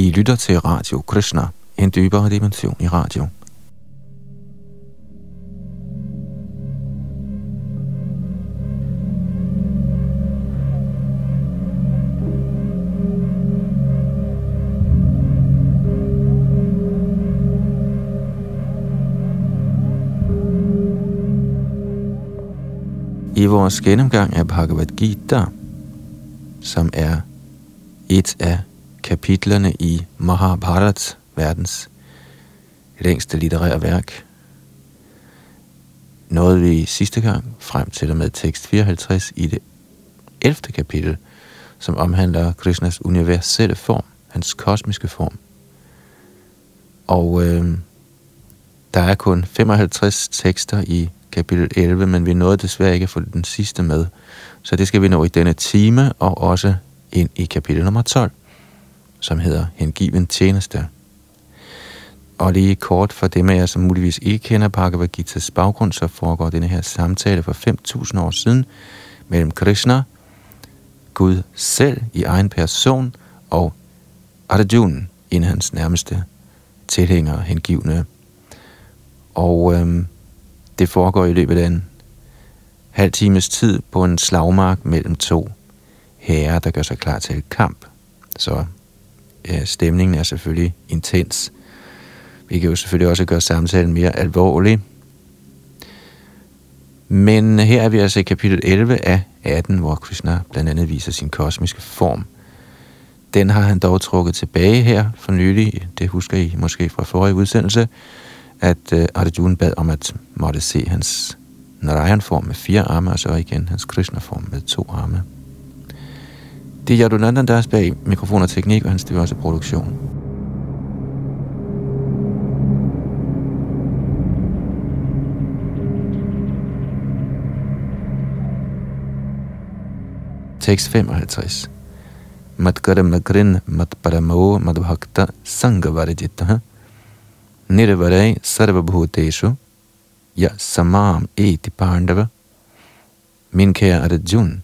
I lytter til Radio Krishna, en dybere dimension i radio. I vores gennemgang af Bhagavad Gita, som er et af kapitlerne i Mahabharat, verdens længste litterære værk, nåede vi sidste gang frem til og med tekst 54 i det 11. kapitel, som omhandler Krishnas universelle form, hans kosmiske form. Og øh, der er kun 55 tekster i kapitel 11, men vi nåede desværre ikke at få den sidste med. Så det skal vi nå i denne time, og også ind i kapitel nummer 12, som hedder Hengiven tjeneste. Og lige kort for dem af jer, som muligvis ikke kender Bhagavad Gita's baggrund, så foregår denne her samtale for 5.000 år siden mellem Krishna, Gud selv i egen person, og Arjuna, en af hans nærmeste tilhængere, hengivne. Og øhm, det foregår i løbet af en halv times tid på en slagmark mellem to herrer, der gør sig klar til kamp. Så ja, stemningen er selvfølgelig intens. Vi kan jo selvfølgelig også gøre samtalen mere alvorlig. Men her er vi altså i kapitel 11 af 18, hvor Krishna blandt andet viser sin kosmiske form. Den har han dog trukket tilbage her for nylig. Det husker I måske fra forrige udsendelse at øh, Arjuna bad om at måtte se hans Narayan-form med fire arme, og så igen hans Krishna-form med to arme. Det er Yadunandan, der er bag mikrofon og teknik, og han styrer også produktion. Tekst 55. Matkara magrin matparamo madbhakta sangavarijita nirvarai sarvabhuteshu ya samam eti pandava. Min kære Arjuna,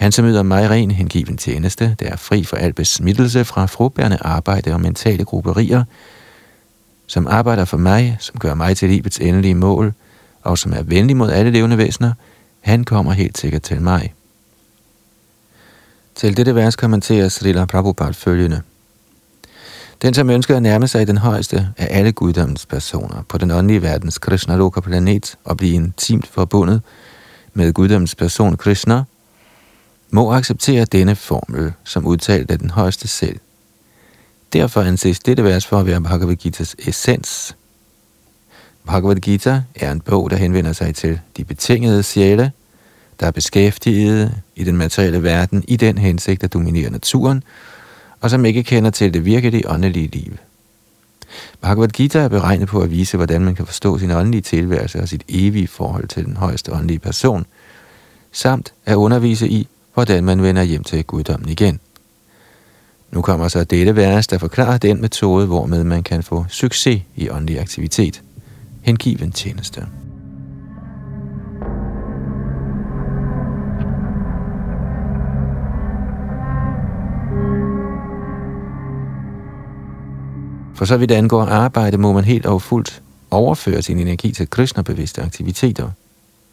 han som yder mig ren hengiven tjeneste, der er fri for al besmittelse fra frugtbærende arbejde og mentale grupperier, som arbejder for mig, som gør mig til livets endelige mål, og som er venlig mod alle levende væsener, han kommer helt sikkert til mig. Til dette vers kommenterer Srila Prabhupada følgende. Den, som ønsker at nærme sig den højeste af alle guddommens personer på den åndelige verdens Krishna Loka planet og blive intimt forbundet med guddommens person Krishna, må acceptere denne formel som udtalt af den højeste selv. Derfor anses dette vers for at være Bhagavad Gita's essens. Bhagavad Gita er en bog, der henvender sig til de betingede sjæle, der er beskæftiget i den materielle verden i den hensigt at dominere naturen – og som ikke kender til det virkelige åndelige liv. Bhagavad Gita er beregnet på at vise, hvordan man kan forstå sin åndelige tilværelse og sit evige forhold til den højeste åndelige person, samt at undervise i, hvordan man vender hjem til guddommen igen. Nu kommer så dette vers, der forklarer den metode, hvormed man kan få succes i åndelig aktivitet. Hengiven tjeneste. For så vidt angår arbejde, må man helt og fuldt overføre sin energi til Krishna-bevidste aktiviteter,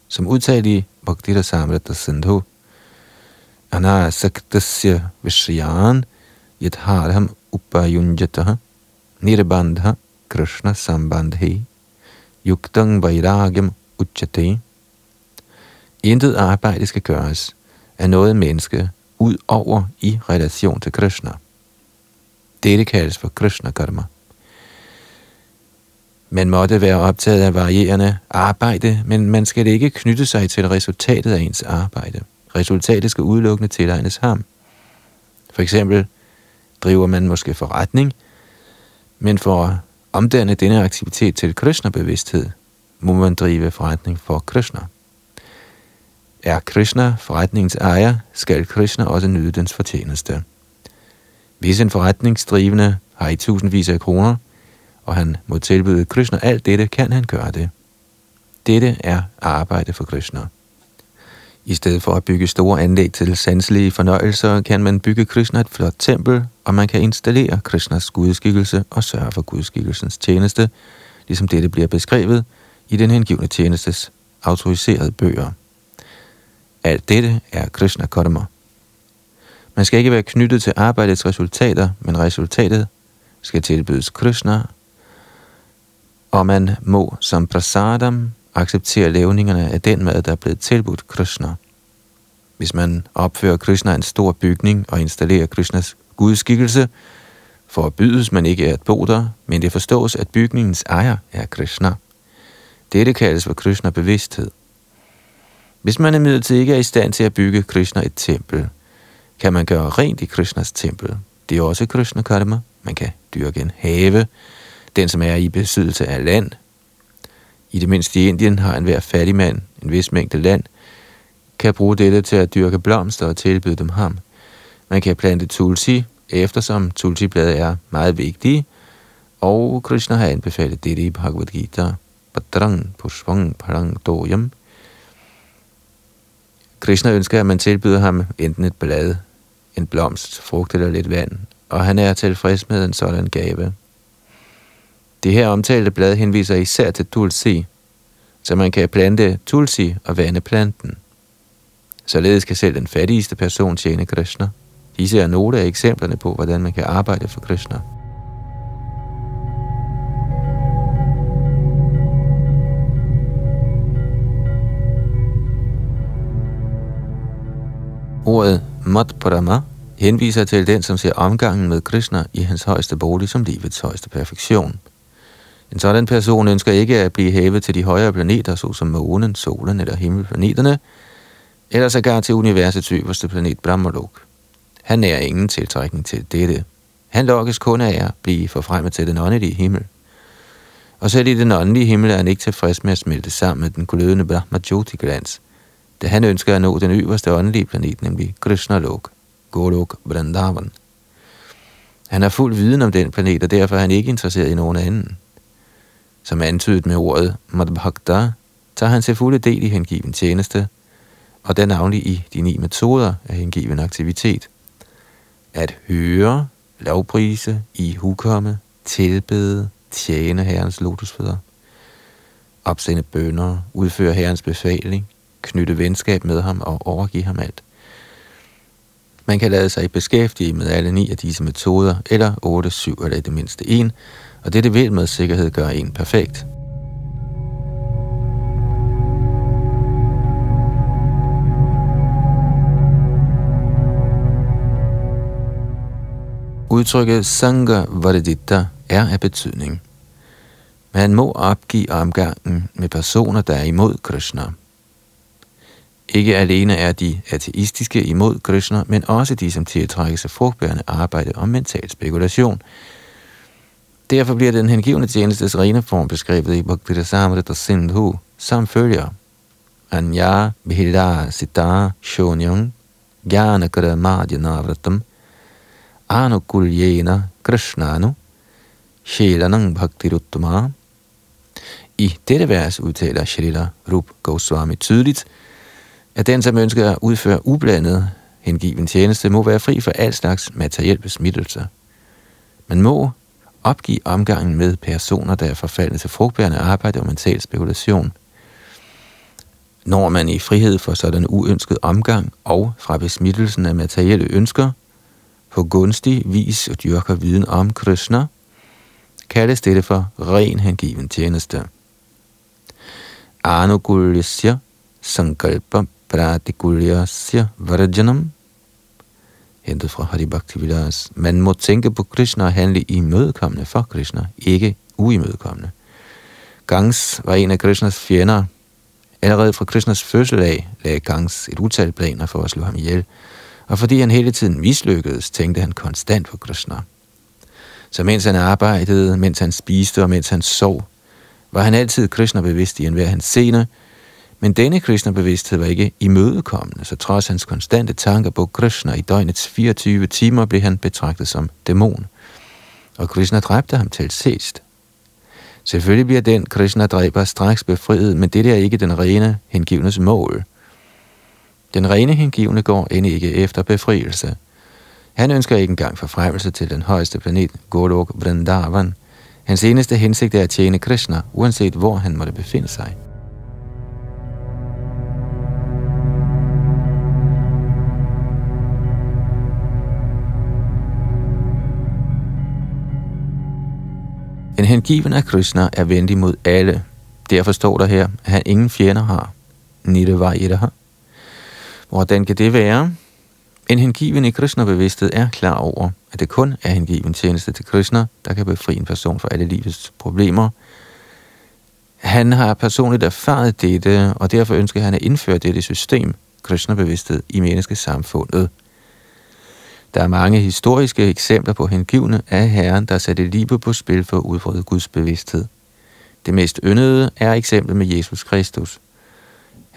som udtalt i Bhaktita Samrata Sindhu. Anasaktasya Vishyan Yadharham Upayunjataha Nirbandha Krishna sambandhi Yuktang Vairagyam Uchate Intet arbejde skal gøres af noget menneske ud over i relation til Krishna. Dette kaldes for Krishna Karma. Man måtte være optaget af varierende arbejde, men man skal ikke knytte sig til resultatet af ens arbejde. Resultatet skal udelukkende tilegnes ham. For eksempel driver man måske forretning, men for at omdanne denne aktivitet til Krishna-bevidsthed, må man drive forretning for Krishna. Er Krishna forretningens ejer, skal Krishna også nyde dens fortjeneste. Hvis en forretningsdrivende har i tusindvis af kroner, og han må tilbyde Krishna alt dette, kan han gøre det. Dette er arbejde for Krishna. I stedet for at bygge store anlæg til sanselige fornøjelser, kan man bygge Krishna et flot tempel, og man kan installere Krishnas gudskikkelse og sørge for gudskikkelsens tjeneste, ligesom dette bliver beskrevet i den hengivne tjenestes autoriserede bøger. Alt dette er Krishna Karma. Man skal ikke være knyttet til arbejdets resultater, men resultatet skal tilbydes Krishna, og man må som prasadam accepterer levningerne af den mad, der er blevet tilbudt Krishna. Hvis man opfører Krishna en stor bygning og installerer Krishnas gudskikkelse, forbydes man ikke at bo der, men det forstås, at bygningens ejer er Krishna. Dette kaldes for Krishna-bevidsthed. Hvis man imidlertid ikke er i stand til at bygge Krishna et tempel, kan man gøre rent i Krishnas tempel. Det er også Krishna karma. Man kan dyrke en have. Den, som er i besiddelse af land. I det mindste i Indien har enhver fattig mand en vis mængde land, kan bruge dette til at dyrke blomster og tilbyde dem ham. Man kan plante tulsi, eftersom tulsiblade er meget vigtige, og Krishna har anbefalet dette i Bhagavad Gita. Padrang pushvang parang doyam. Krishna ønsker, at man tilbyder ham enten et blad, en blomst, frugt eller lidt vand, og han er tilfreds med en sådan gave. Det her omtalte blad henviser især til tulsi, så man kan plante tulsi og vande planten. Således kan selv den fattigste person tjene Krishna. Disse er nogle af eksemplerne på, hvordan man kan arbejde for Krishna. Ordet Madhparama henviser til den, som ser omgangen med Krishna i hans højeste bolig som livets højeste perfektion. En sådan person ønsker ikke at blive hævet til de højere planeter, såsom månen, solen eller himmelplaneterne, eller sågar til universets øverste planet Brahmalok. Han nærer ingen tiltrækning til dette. Han lokkes kun af at blive forfremmet til den åndelige himmel. Og selv i den åndelige himmel er han ikke tilfreds med at smelte sammen med den glødende Brahmajyoti-glans, da han ønsker at nå den øverste åndelige planet, nemlig Krishna Lok, Golok Vrindavan. Han har fuld viden om den planet, og derfor er han ikke interesseret i nogen anden. Som antydet med ordet Madhbhakta, tager han til fulde del i hengiven tjeneste, og den navnlig i de ni metoder af hengiven aktivitet. At høre, lovprise, i hukomme, tilbede, tjene herrens lotusfødder, opsende bønder, udføre herrens befaling, knytte venskab med ham og overgive ham alt. Man kan lade sig beskæftige med alle ni af disse metoder, eller 8, 7 eller i det mindste en, og dette vil med sikkerhed gøre en perfekt. Udtrykket Sangha Vardita er af betydning. Man må opgive omgangen med personer, der er imod Krishna. Ikke alene er de ateistiske imod Krishna, men også de, som tiltrækkes af frugtbærende arbejde og mental spekulation. Derfor bliver den hengivende tjenestes rene form beskrevet i Bhakti Samrita Sindhu som følger. Anya Bhida Sita Shonyang Gyana Karamadya Navratam Anukulyena Krishnanu Shelanang Bhaktiruttama I dette vers udtaler Shrila Rup Goswami tydeligt, at den, som ønsker at udføre ublandet hengiven tjeneste, må være fri for al slags materiel besmittelse. Man må opgive omgangen med personer, der er forfaldet til frugtbærende arbejde og mental spekulation. Når man i frihed for sådan uønsket omgang og fra besmittelsen af materielle ønsker, på gunstig vis og dyrker viden om Krishna, kaldes dette for ren hengiven tjeneste. Anugulyasya sankalpa pratikulyasya varjanam hentet fra Hari Bhakti Vilas. Man må tænke på Krishna og handle imødekommende for Krishna, ikke uimødekommende. Gangs var en af Krishnas fjender. Allerede fra Krishnas fødsel af lagde Gangs et utal planer for at slå ham ihjel, og fordi han hele tiden mislykkedes, tænkte han konstant på Krishna. Så mens han arbejdede, mens han spiste og mens han sov, var han altid Krishna bevidst i enhver hans scene, men denne Krishna-bevidsthed var ikke imødekommende, så trods hans konstante tanker på Krishna i døgnets 24 timer blev han betragtet som dæmon. Og Krishna dræbte ham til sidst. Selvfølgelig bliver den Krishna dræber straks befriet, men det er ikke den rene hengivnes mål. Den rene hengivne går end ikke efter befrielse. Han ønsker ikke engang forfremmelse til den højeste planet, Golok Vrindavan. Hans eneste hensigt er at tjene Krishna, uanset hvor han måtte befinde sig. En hengiven af Krishna er venlig mod alle. Derfor står der her, at han ingen fjender har. har. Hvordan kan det være? En hengiven i Krishna-bevidsthed er klar over, at det kun er hengiven tjeneste til Krishna, der kan befri en person fra alle livets problemer. Han har personligt erfaret dette, og derfor ønsker han at indføre dette system, Krishna-bevidsthed, i menneskesamfundet. Der er mange historiske eksempler på hengivne af Herren, der satte livet på spil for at udfordre Guds bevidsthed. Det mest yndede er eksemplet med Jesus Kristus –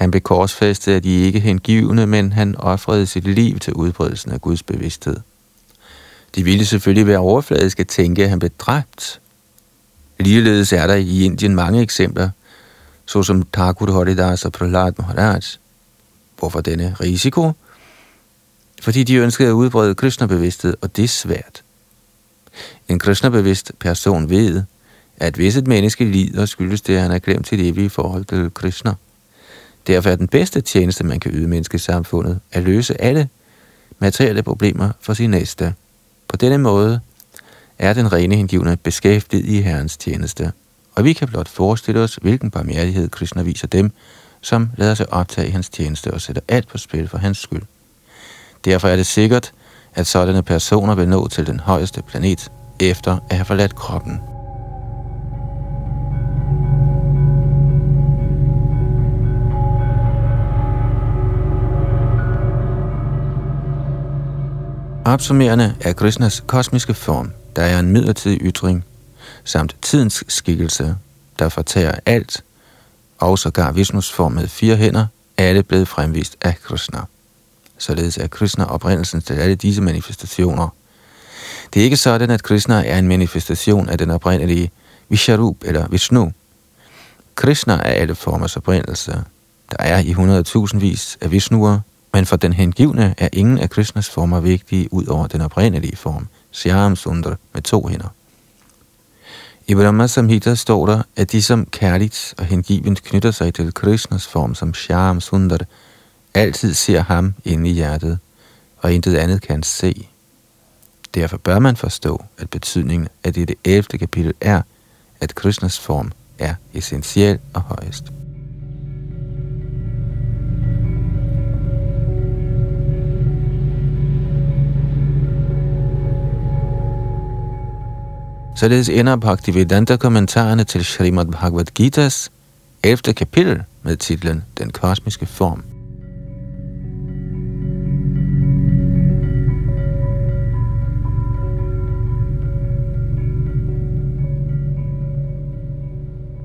han blev korsfæstet af de ikke hengivne, men han offrede sit liv til udbredelsen af Guds bevidsthed. De ville selvfølgelig være overfladiske at tænke, at han blev dræbt. Ligeledes er der i Indien mange eksempler, såsom Thakur Haridas og Prahlad Maharaj. Hvorfor denne risiko? Fordi de ønskede at udbrede Krishna-bevidsthed, og det er svært. En Krishna-bevidst person ved, at hvis et menneske lider, skyldes det, at han har glemt sit evige forhold til Krishna – Derfor er den bedste tjeneste, man kan yde menneskesamfundet, at løse alle materielle problemer for sin næste. På denne måde er den rene hengivne beskæftiget i Herrens tjeneste. Og vi kan blot forestille os, hvilken barmhjertighed Krishna viser dem, som lader sig optage i hans tjeneste og sætter alt på spil for hans skyld. Derfor er det sikkert, at sådanne personer vil nå til den højeste planet, efter at have forladt kroppen. Opsummerende er Krishnas kosmiske form, der er en midlertidig ytring, samt tidens skikkelse, der fortærer alt, og sågar Vishnus form med fire hænder, er alle blevet fremvist af Krishna. Således er Krishna oprindelsen til alle disse manifestationer. Det er ikke sådan, at Krishna er en manifestation af den oprindelige Visharup eller Vishnu. Krishna er alle formers oprindelse. Der er i 100.000 vis af Vishnuer, men for den hengivne er ingen af Krishnas former vigtige ud over den oprindelige form, Shyam Sundar med to hænder. I Brahma Samhita står der, at de som kærligt og hengivent knytter sig til Krishnas form som Shyam Sundar, altid ser ham inde i hjertet, og intet andet kan se. Derfor bør man forstå, at betydningen af dette 11. kapitel er, at Krishnas form er essentiel og højest. Således ender Bhaktivedanta kommentarerne til Srimad Bhagavad Gita's 11. kapitel med titlen Den kosmiske form.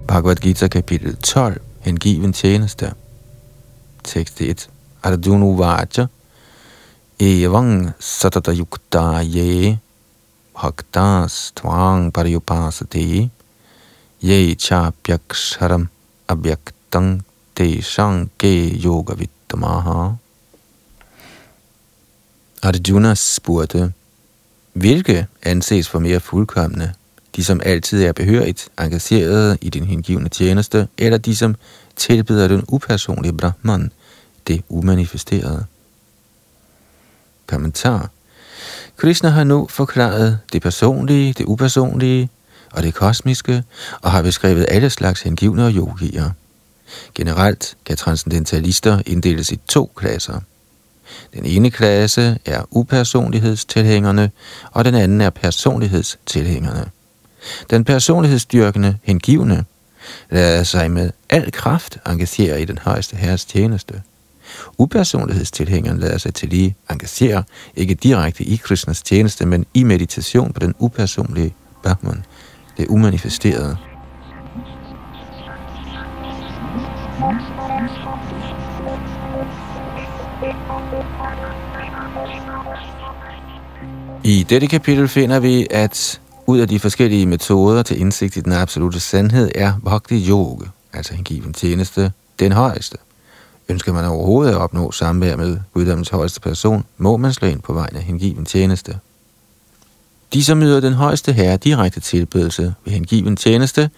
Bhagavad Gita kapitel 12, hengiven tjeneste. Tekst 1. Arjuna Vaja, Evang satata yukta ye bhaktas tvang pariyupasati ye chapyaksharam Abhyaktang te shanke yoga vittamaha. Arjuna spurgte, hvilke anses for mere fuldkommende, de som altid er behørigt engageret i din hengivne tjeneste, eller de som tilbeder den upersonlige Brahman, det umanifesterede? Kommentar Krishna har nu forklaret det personlige, det upersonlige og det kosmiske, og har beskrevet alle slags hengivne og yogier. Generelt kan transcendentalister inddeles i to klasser. Den ene klasse er upersonlighedstilhængerne, og den anden er personlighedstilhængerne. Den personlighedsstyrkende hengivne lader sig med al kraft engagere i den højeste herres tjeneste – Upersonlighedstilhængeren lader sig til lige engagere, ikke direkte i Krishnas tjeneste, men i meditation på den upersonlige Brahman, det umanifesterede. I dette kapitel finder vi, at ud af de forskellige metoder til indsigt i den absolute sandhed er Bhakti Yoga, altså hengiven tjeneste, den højeste. Ønsker man overhovedet at opnå samvær med guddommens højeste person, må man slå ind på vejen af hengiven tjeneste. De, som yder den højeste herre direkte tilbedelse ved hengiven tjeneste,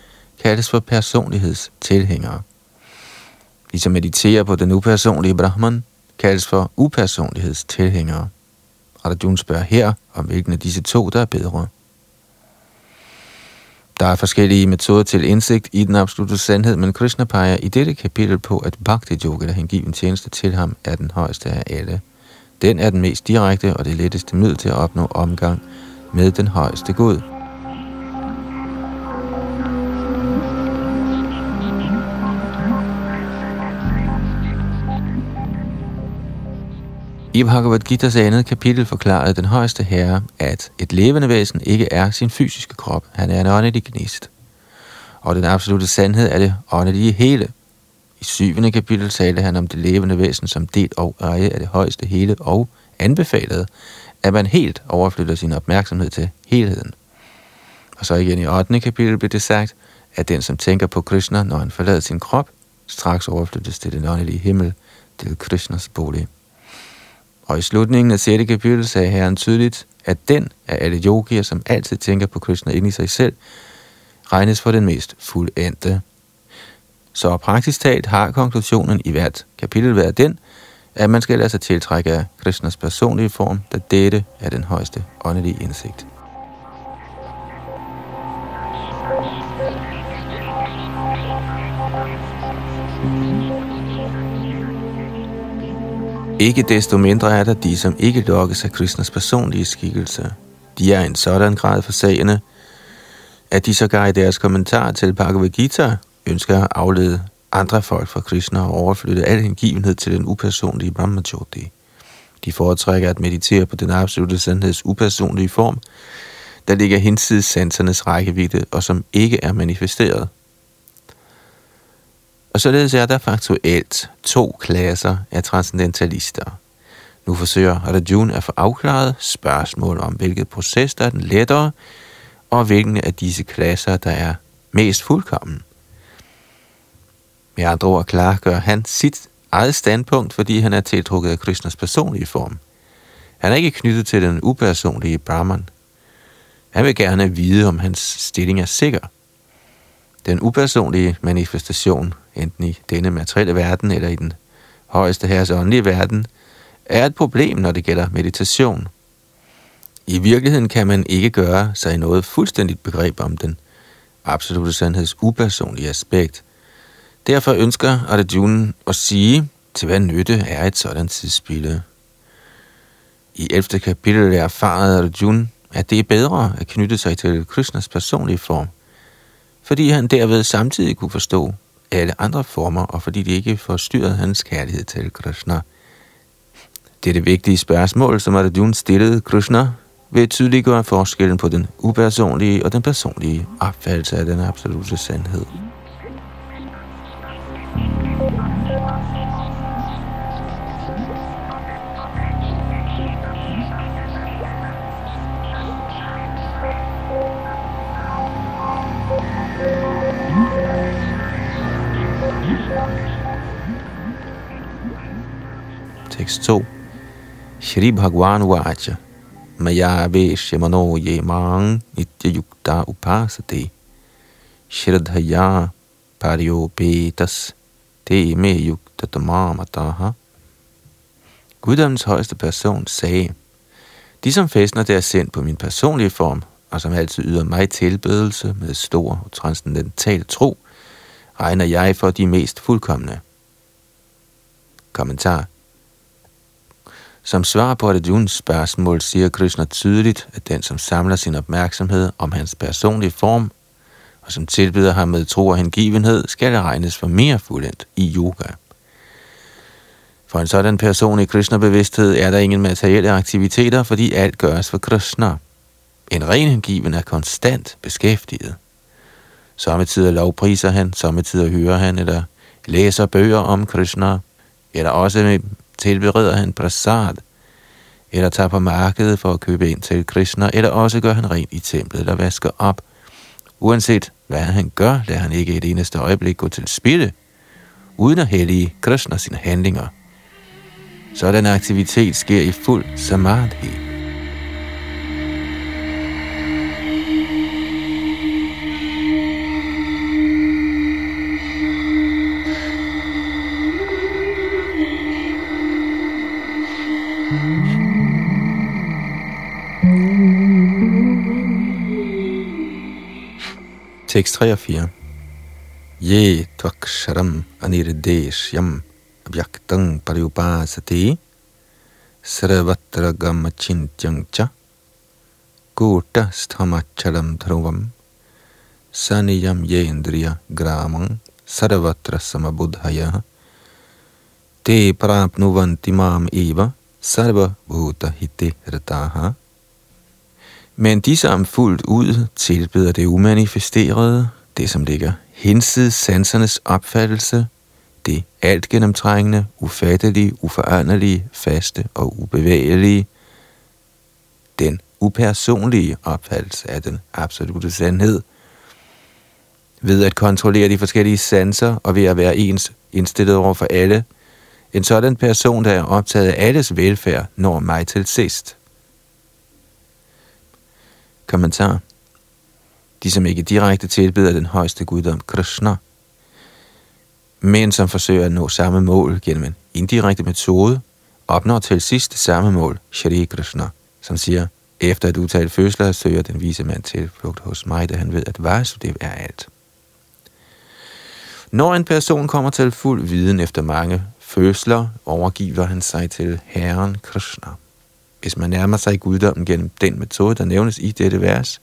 kaldes for personlighedstilhængere. De, som mediterer på den upersonlige Brahman, kaldes for upersonlighedstilhængere. Radajun spørger her, om hvilken af disse to, der er bedre. Der er forskellige metoder til indsigt i den absolute sandhed, men Krishna peger i dette kapitel på, at Bhakti Yoga, der hengiven tjeneste til ham, er den højeste af alle. Den er den mest direkte og det letteste middel til at opnå omgang med den højeste Gud. I Bhagavad Gita's andet kapitel forklarede den højeste herre, at et levende væsen ikke er sin fysiske krop. Han er en åndelig gnist. Og den absolute sandhed er det åndelige hele. I syvende kapitel talte han om det levende væsen som del og eje af det højeste hele og anbefalede, at man helt overflytter sin opmærksomhed til helheden. Og så igen i 8. kapitel blev det sagt, at den, som tænker på Krishna, når han forlader sin krop, straks overflyttes til den åndelige himmel, til Krishnas bolig. Og i slutningen af 6. kapitel sagde Herren tydeligt, at den af alle yogier, som altid tænker på Krishna ind i sig selv, regnes for den mest fuldendte. Så praktisk talt har konklusionen i hvert kapitel været den, at man skal lade sig tiltrække af Krishnas personlige form, da dette er den højeste åndelige indsigt. Ikke desto mindre er der de, som ikke lokkes af Krishnas personlige skikkelse. De er en sådan grad for sagene, at de sågar i deres kommentar til Bhagavad Gita ønsker at aflede andre folk fra Krishna og overflytte al hengivenhed til den upersonlige Brahmajoti. De foretrækker at meditere på den absolute sandheds upersonlige form, der ligger hinsides sansernes rækkevidde og som ikke er manifesteret. Og således er der faktuelt to klasser af transcendentalister. Nu forsøger Arjuna at få afklaret spørgsmål om, hvilket proces der er den lettere, og hvilken af disse klasser, der er mest fuldkommen. Med andre ord klargør han sit eget standpunkt, fordi han er tiltrukket af Krishnas personlige form. Han er ikke knyttet til den upersonlige Brahman. Han vil gerne vide, om hans stilling er sikker. Den upersonlige manifestation, enten i denne materielle verden eller i den højeste herres åndelige verden, er et problem, når det gælder meditation. I virkeligheden kan man ikke gøre sig noget fuldstændigt begreb om den absolute sandheds upersonlige aspekt. Derfor ønsker Arjuna at sige, til hvad nytte er et sådan tidsspilde. I 11. kapitel erfarede Arjuna, at det er bedre at knytte sig til Krishnas personlige form, fordi han derved samtidig kunne forstå alle andre former, og fordi de ikke forstyrrede hans kærlighed til Krishna. Det er det vigtige spørgsmål, som Arjuna stillede Krishna, ved tydeliggøre forskellen på den upersonlige og den personlige opfattelse af den absolute sandhed. Tekst 2. Shri Bhagwan Vacha Maya Veshya Ye Mang Nitya Yukta Upasate Shradhaya Pariopetas Te Me Yukta Tamamataha Guddommens højeste person sagde, De som fæstner deres sind på min personlige form, og som altid yder mig tilbedelse med stor og transcendental tro, regner jeg for de mest fuldkommende. Kommentar som svar på Arjuns spørgsmål siger Krishna tydeligt, at den, som samler sin opmærksomhed om hans personlige form, og som tilbyder ham med tro og hengivenhed, skal regnes for mere fuldendt i yoga. For en sådan person i Krishna-bevidsthed er der ingen materielle aktiviteter, fordi alt gøres for Krishna. En ren hengiven er konstant beskæftiget. Sommetider lovpriser han, sommetider hører han eller læser bøger om Krishna, eller også tilbereder han prasad, eller tager på markedet for at købe ind til Krishna, eller også gør han rent i templet eller vasker op. Uanset hvad han gør, lader han ikke et eneste øjeblik gå til spilde, uden at hellige Krishna sine handlinger. Sådan aktivitet sker i fuld samadhi. Tekst 3 og 4. Ye tvaksharam anirdeshyam abhyaktang pariyupasati sarvatra gamachintyang cha kota sthamacharam dhruvam saniyam yendriya gramang sarvatra samabudhaya te prapnuvanti mam eva sarva bhuta hite rataha men de, som fuldt ud tilbeder det umanifesterede, det som ligger hinsides sansernes opfattelse, det alt gennemtrængende, ufattelige, uforanderlige, faste og ubevægelige, den upersonlige opfattelse af den absolute sandhed, ved at kontrollere de forskellige sanser og ved at være ens indstillet over for alle, en sådan person, der er optaget af alles velfærd, når mig til sidst. Kommentar. De, som ikke direkte tilbeder den højeste guddom Krishna, men som forsøger at nå samme mål gennem en indirekte metode, opnår til sidst samme mål, Shri Krishna, som siger, efter at udtale fødsler søger den vise mand tilflugt hos mig, da han ved, at Vasudev er alt. Når en person kommer til fuld viden efter mange fødsler, overgiver han sig til Herren Krishna. Hvis man nærmer sig guddommen gennem den metode, der nævnes i dette vers,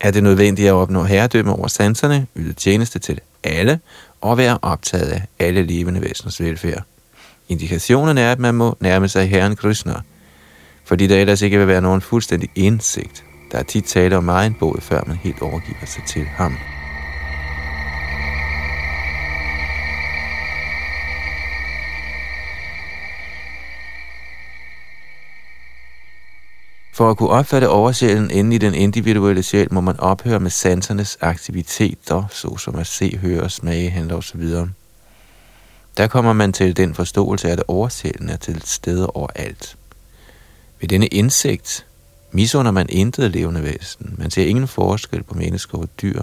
er det nødvendigt at opnå herredømme over sanserne, yde tjeneste til alle og være optaget af alle levende væseners velfærd. Indikationen er, at man må nærme sig Herren Krishna, fordi der ellers ikke vil være nogen fuldstændig indsigt. Der er tit tale om egen båd, før man helt overgiver sig til ham. For at kunne opfatte oversjælen inde i den individuelle sjæl, må man ophøre med sansernes aktiviteter, såsom at se, høre, smage, handle osv. Der kommer man til den forståelse, at oversjælen er til stede overalt. Ved denne indsigt misunder man intet levende væsen. Man ser ingen forskel på mennesker og dyr,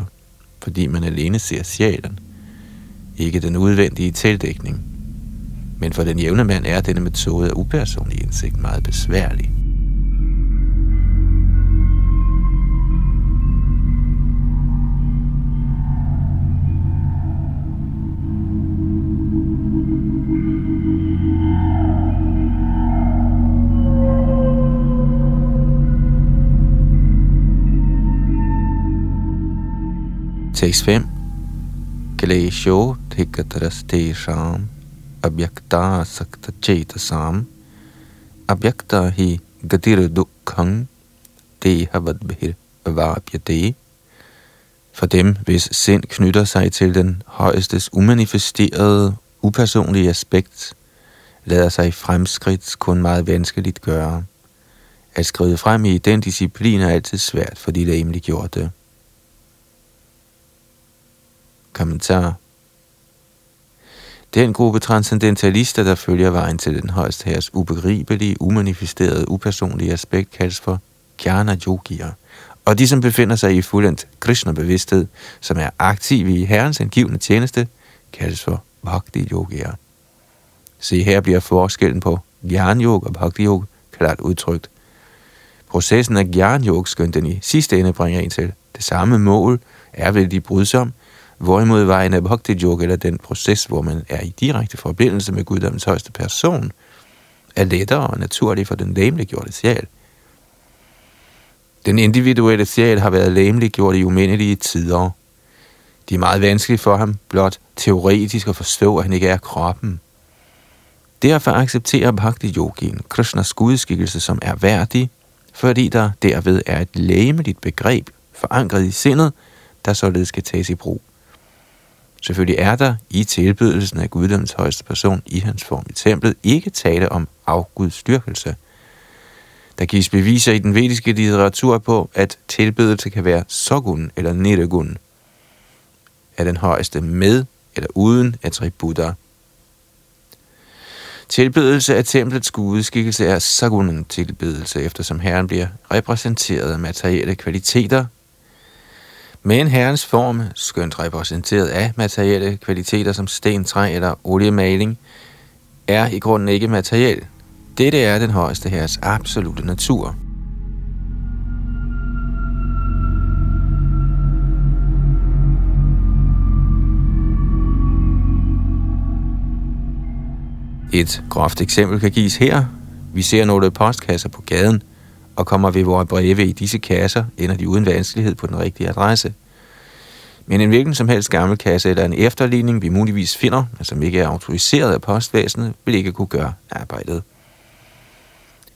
fordi man alene ser sjælen, ikke den udvendige tildækning. Men for den jævne mand er denne metode af upersonlig indsigt meget besværlig. Tekst 5. Klesho sham abhyakta sakta chetasam abhyakta hi gatir dukkhang dehavadbhir vabhyate for dem, hvis sind knytter sig til den højestes umanifesterede, upersonlige aspekt, lader sig fremskridt kun meget vanskeligt gøre. At skride frem i den disciplin er altid svært for de læmeligt gjorde Kommentar Den gruppe transcendentalister, der følger vejen til den højeste herres ubegribelige, umanifesterede, upersonlige aspekt, kaldes for Jnana Yogier. Og de, som befinder sig i fuldendt Krishna-bevidsthed, som er aktive i herrens angivende tjeneste, kaldes for Bhakti Yogier. Se, her bliver forskellen på Jnana Yoga og Bhakti Yoga klart udtrykt. Processen af Jnana Yoga, skønt den i sidste ende bringer en til det samme mål, er vel de brydsom, Hvorimod vejen af bhakti yoga, eller den proces, hvor man er i direkte forbindelse med guddommens højeste person, er lettere og naturlig for den læmeliggjorte sjæl. Den individuelle sjæl har været læmeliggjort i umindelige tider. Det er meget vanskeligt for ham blot teoretisk at forstå, at han ikke er kroppen. Derfor accepterer bhakti yogien Krishnas gudskikkelse som er værdig, fordi der derved er et læmeligt begreb forankret i sindet, der således skal tages i brug. Selvfølgelig er der i tilbydelsen af guddommens højeste person i hans form i templet ikke tale om afgudstyrkelse. Der gives beviser i den vediske litteratur på, at tilbedelse kan være sogun eller niragun, af den højeste med eller uden attributter. Tilbedelse af templets gudeskikkelse er sagunen tilbedelse, eftersom Herren bliver repræsenteret af materielle kvaliteter. Men Herrens form, skønt repræsenteret af materielle kvaliteter som sten, træ eller oliemaling, er i grunden ikke materiel. Dette er den højeste herres absolute natur. Et groft eksempel kan gives her. Vi ser nogle postkasser på gaden, og kommer vi vores breve i disse kasser, ender de uden vanskelighed på den rigtige adresse. Men en hvilken som helst gammel kasse eller en efterligning, vi muligvis finder, men som ikke er autoriseret af postvæsenet, vil ikke kunne gøre arbejdet.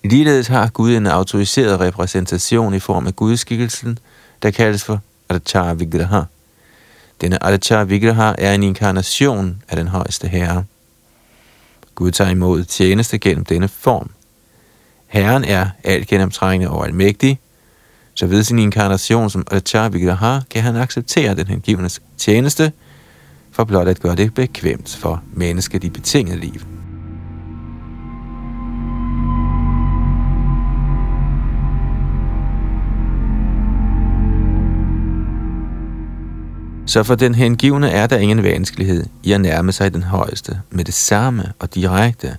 Ligeledes har Gud en autoriseret repræsentation i form af gudskikkelsen, der kaldes for Adachar Vigraha. Denne Adachar Vigraha er en inkarnation af den højeste herre. Gud tager imod tjeneste gennem denne form. Herren er alt gennemtrængende og almægtig, så ved sin inkarnation som Acharya har, kan han acceptere den hengivnes tjeneste, for blot at gøre det bekvemt for mennesket i betinget liv. Så for den hengivne er der ingen vanskelighed i at nærme sig den højeste med det samme og direkte.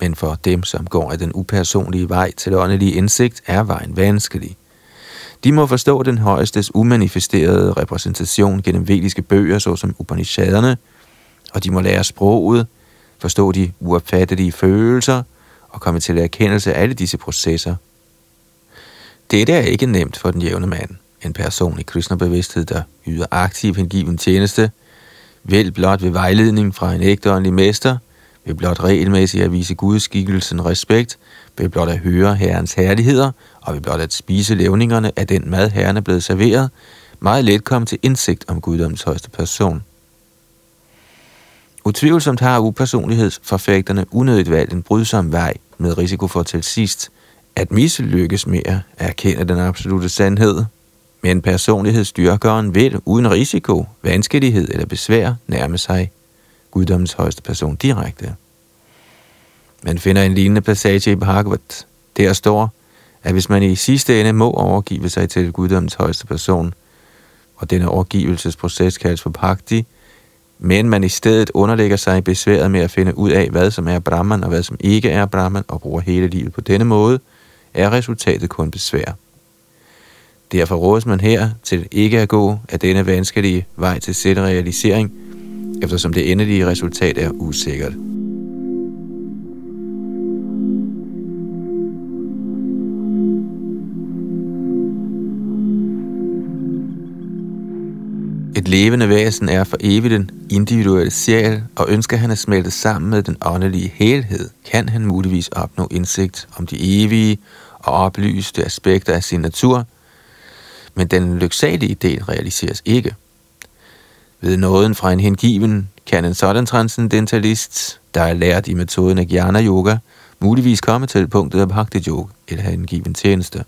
Men for dem, som går af den upersonlige vej til åndelig indsigt, er vejen vanskelig. De må forstå den højestes umanifesterede repræsentation gennem vediske bøger, såsom Upanishaderne, og de må lære sproget, forstå de uopfattelige følelser og komme til erkendelse af alle disse processer. Dette er ikke nemt for den jævne mand en person i kristnebevidsthed, der yder aktiv hengiven tjeneste, vel blot ved vejledning fra en ægte åndelig mester, ved blot regelmæssigt at vise gudskikkelsen respekt, ved blot at høre herrens herligheder, og ved blot at spise levningerne af den mad, herren er blevet serveret, meget let komme til indsigt om guddoms højeste person. Utvivlsomt har upersonlighedsforfægterne unødigt valgt en brydsom vej med risiko for til sidst at mislykkes med at erkende den absolute sandhed, men personlighedsstyrkeren vil uden risiko, vanskelighed eller besvær nærme sig guddommens højeste person direkte. Man finder en lignende passage i Bhagavad. Der står, at hvis man i sidste ende må overgive sig til guddommens højeste person, og denne overgivelsesproces kaldes for bhakti, men man i stedet underlægger sig i besværet med at finde ud af, hvad som er Brahman og hvad som ikke er Brahman, og bruger hele livet på denne måde, er resultatet kun besvær. Derfor rådes man her til ikke at gå af denne vanskelige vej til selvrealisering, eftersom det endelige resultat er usikkert. Et levende væsen er for evigt en individuel sjæl, og ønsker han at smelte sammen med den åndelige helhed, kan han muligvis opnå indsigt om de evige og oplyste aspekter af sin natur – men den lyksalige del realiseres ikke. Ved nåden fra en hengiven kan en sådan transcendentalist, der er lært i metoden af Jnana Yoga, muligvis komme til punktet af Bhakti Yoga eller have en given tjeneste.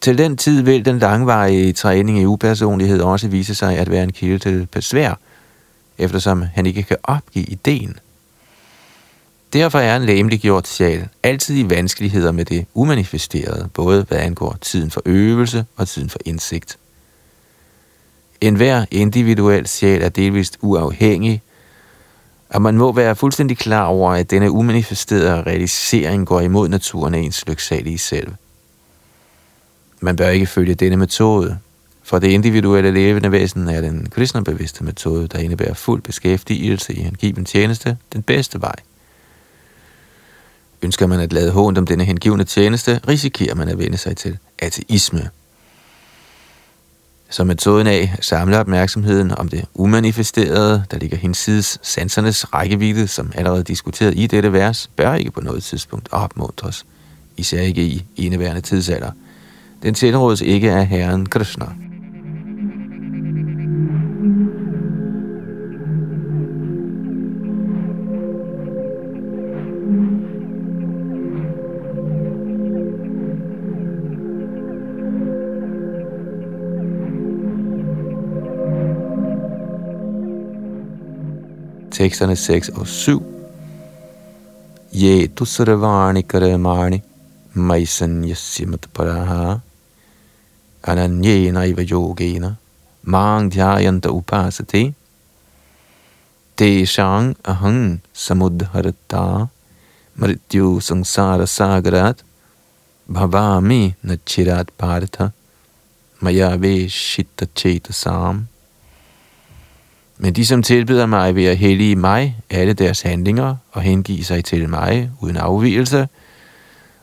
Til den tid vil den langvarige træning i upersonlighed også vise sig at være en kilde til besvær, eftersom han ikke kan opgive ideen. Derfor er en gjort sjæl altid i vanskeligheder med det umanifesterede, både hvad angår tiden for øvelse og tiden for indsigt. En hver individuel sjæl er delvist uafhængig, og man må være fuldstændig klar over, at denne umanifesterede realisering går imod naturen af ens lyksalige selv. Man bør ikke følge denne metode, for det individuelle levende væsen er den kristnebevidste metode, der indebærer fuld beskæftigelse i en given tjeneste, den bedste vej. Ønsker man at lade hånd om denne hengivende tjeneste, risikerer man at vende sig til ateisme. Så metoden af samle opmærksomheden om det umanifesterede, der ligger hinsides sansernes rækkevidde, som allerede diskuteret i dette vers, bør ikke på noget tidspunkt opmuntres, især ikke i eneværende tidsalder. Den tilrådes ikke af Herren Krishna. teksterne 6 og 7. Ye tu sarvani karamani maisan yasimat paraha ananyena iva yogena mang dhyayanta upasate teshang ahang samudharata मृत्यु संसार सागरात भवामी नच्छिरात पार्थ मया वेशित चेतसाम Men de, som tilbyder mig ved at hellige mig alle deres handlinger og hengive sig til mig uden afvielse,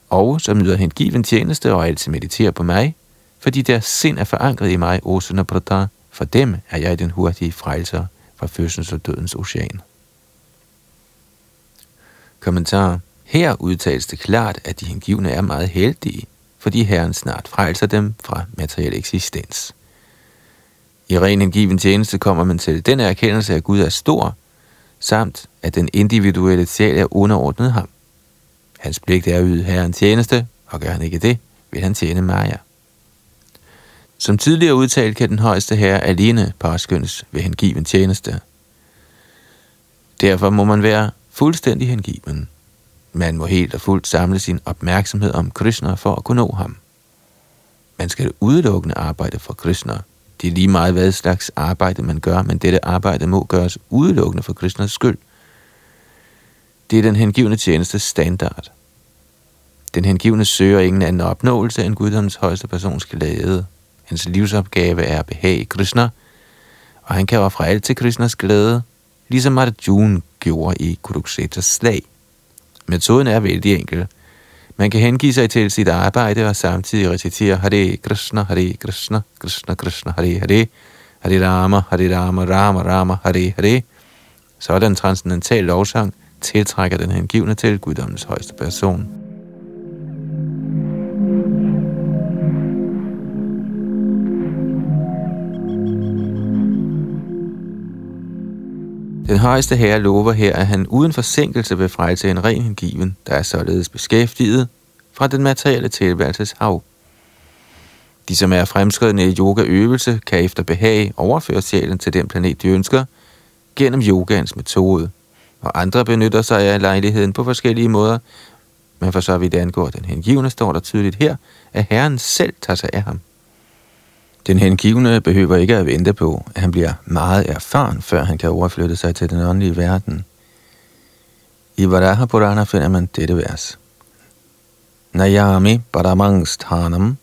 og som yder hengiven tjeneste og altid mediterer på mig, fordi deres sind er forankret i mig, O Prata, for dem er jeg den hurtige frelser fra fødsels og dødens ocean. Kommentar. Her udtales det klart, at de hengivne er meget heldige, fordi Herren snart frelser dem fra materiel eksistens. I ren hengiven tjeneste kommer man til den erkendelse, at Gud er stor, samt at den individuelle sjæl er underordnet ham. Hans pligt er at yde Herren tjeneste, og gør han ikke det, vil han tjene Maja. Som tidligere udtalt kan den højeste herre alene påskyndes ved hengiven tjeneste. Derfor må man være fuldstændig hengiven. Man må helt og fuldt samle sin opmærksomhed om Krishna for at kunne nå ham. Man skal udelukkende arbejde for Krishna. Det er lige meget, hvad slags arbejde man gør, men dette arbejde må gøres udelukkende for Krishnas skyld. Det er den hengivne tjeneste standard. Den hengivne søger ingen anden opnåelse end guddoms højeste persons glæde. Hans livsopgave er at behage Krishna, og han kan ofre alt til Krishnas glæde, ligesom Arjuna gjorde i Kuruksetas slag. Metoden er vældig enkel. Man kan hengive sig til sit arbejde og samtidig recitere Hare Krishna, Hare Krishna, Krishna Krishna, Hare Hare, Hare Rama, Hare Rama, Rama Rama, Hare Hare. Sådan transcendental lovsang tiltrækker den hengivne til guddommens højeste person. Den højeste herre lover her, at han uden forsinkelse vil frelse en ren hengiven, der er således beskæftiget fra den materielle tilværelses hav. De, som er fremskridende i yogaøvelse, kan efter behag overføre sjælen til den planet, de ønsker, gennem yogans metode. Og andre benytter sig af lejligheden på forskellige måder, men for så vidt angår den hengivne, står der tydeligt her, at Herren selv tager sig af ham. Den hengivne behøver ikke at vente på, at han bliver meget erfaren, før han kan overflytte sig til den åndelige verden. I Varaha Purana finder man dette vers. Nayami Paramangsthanam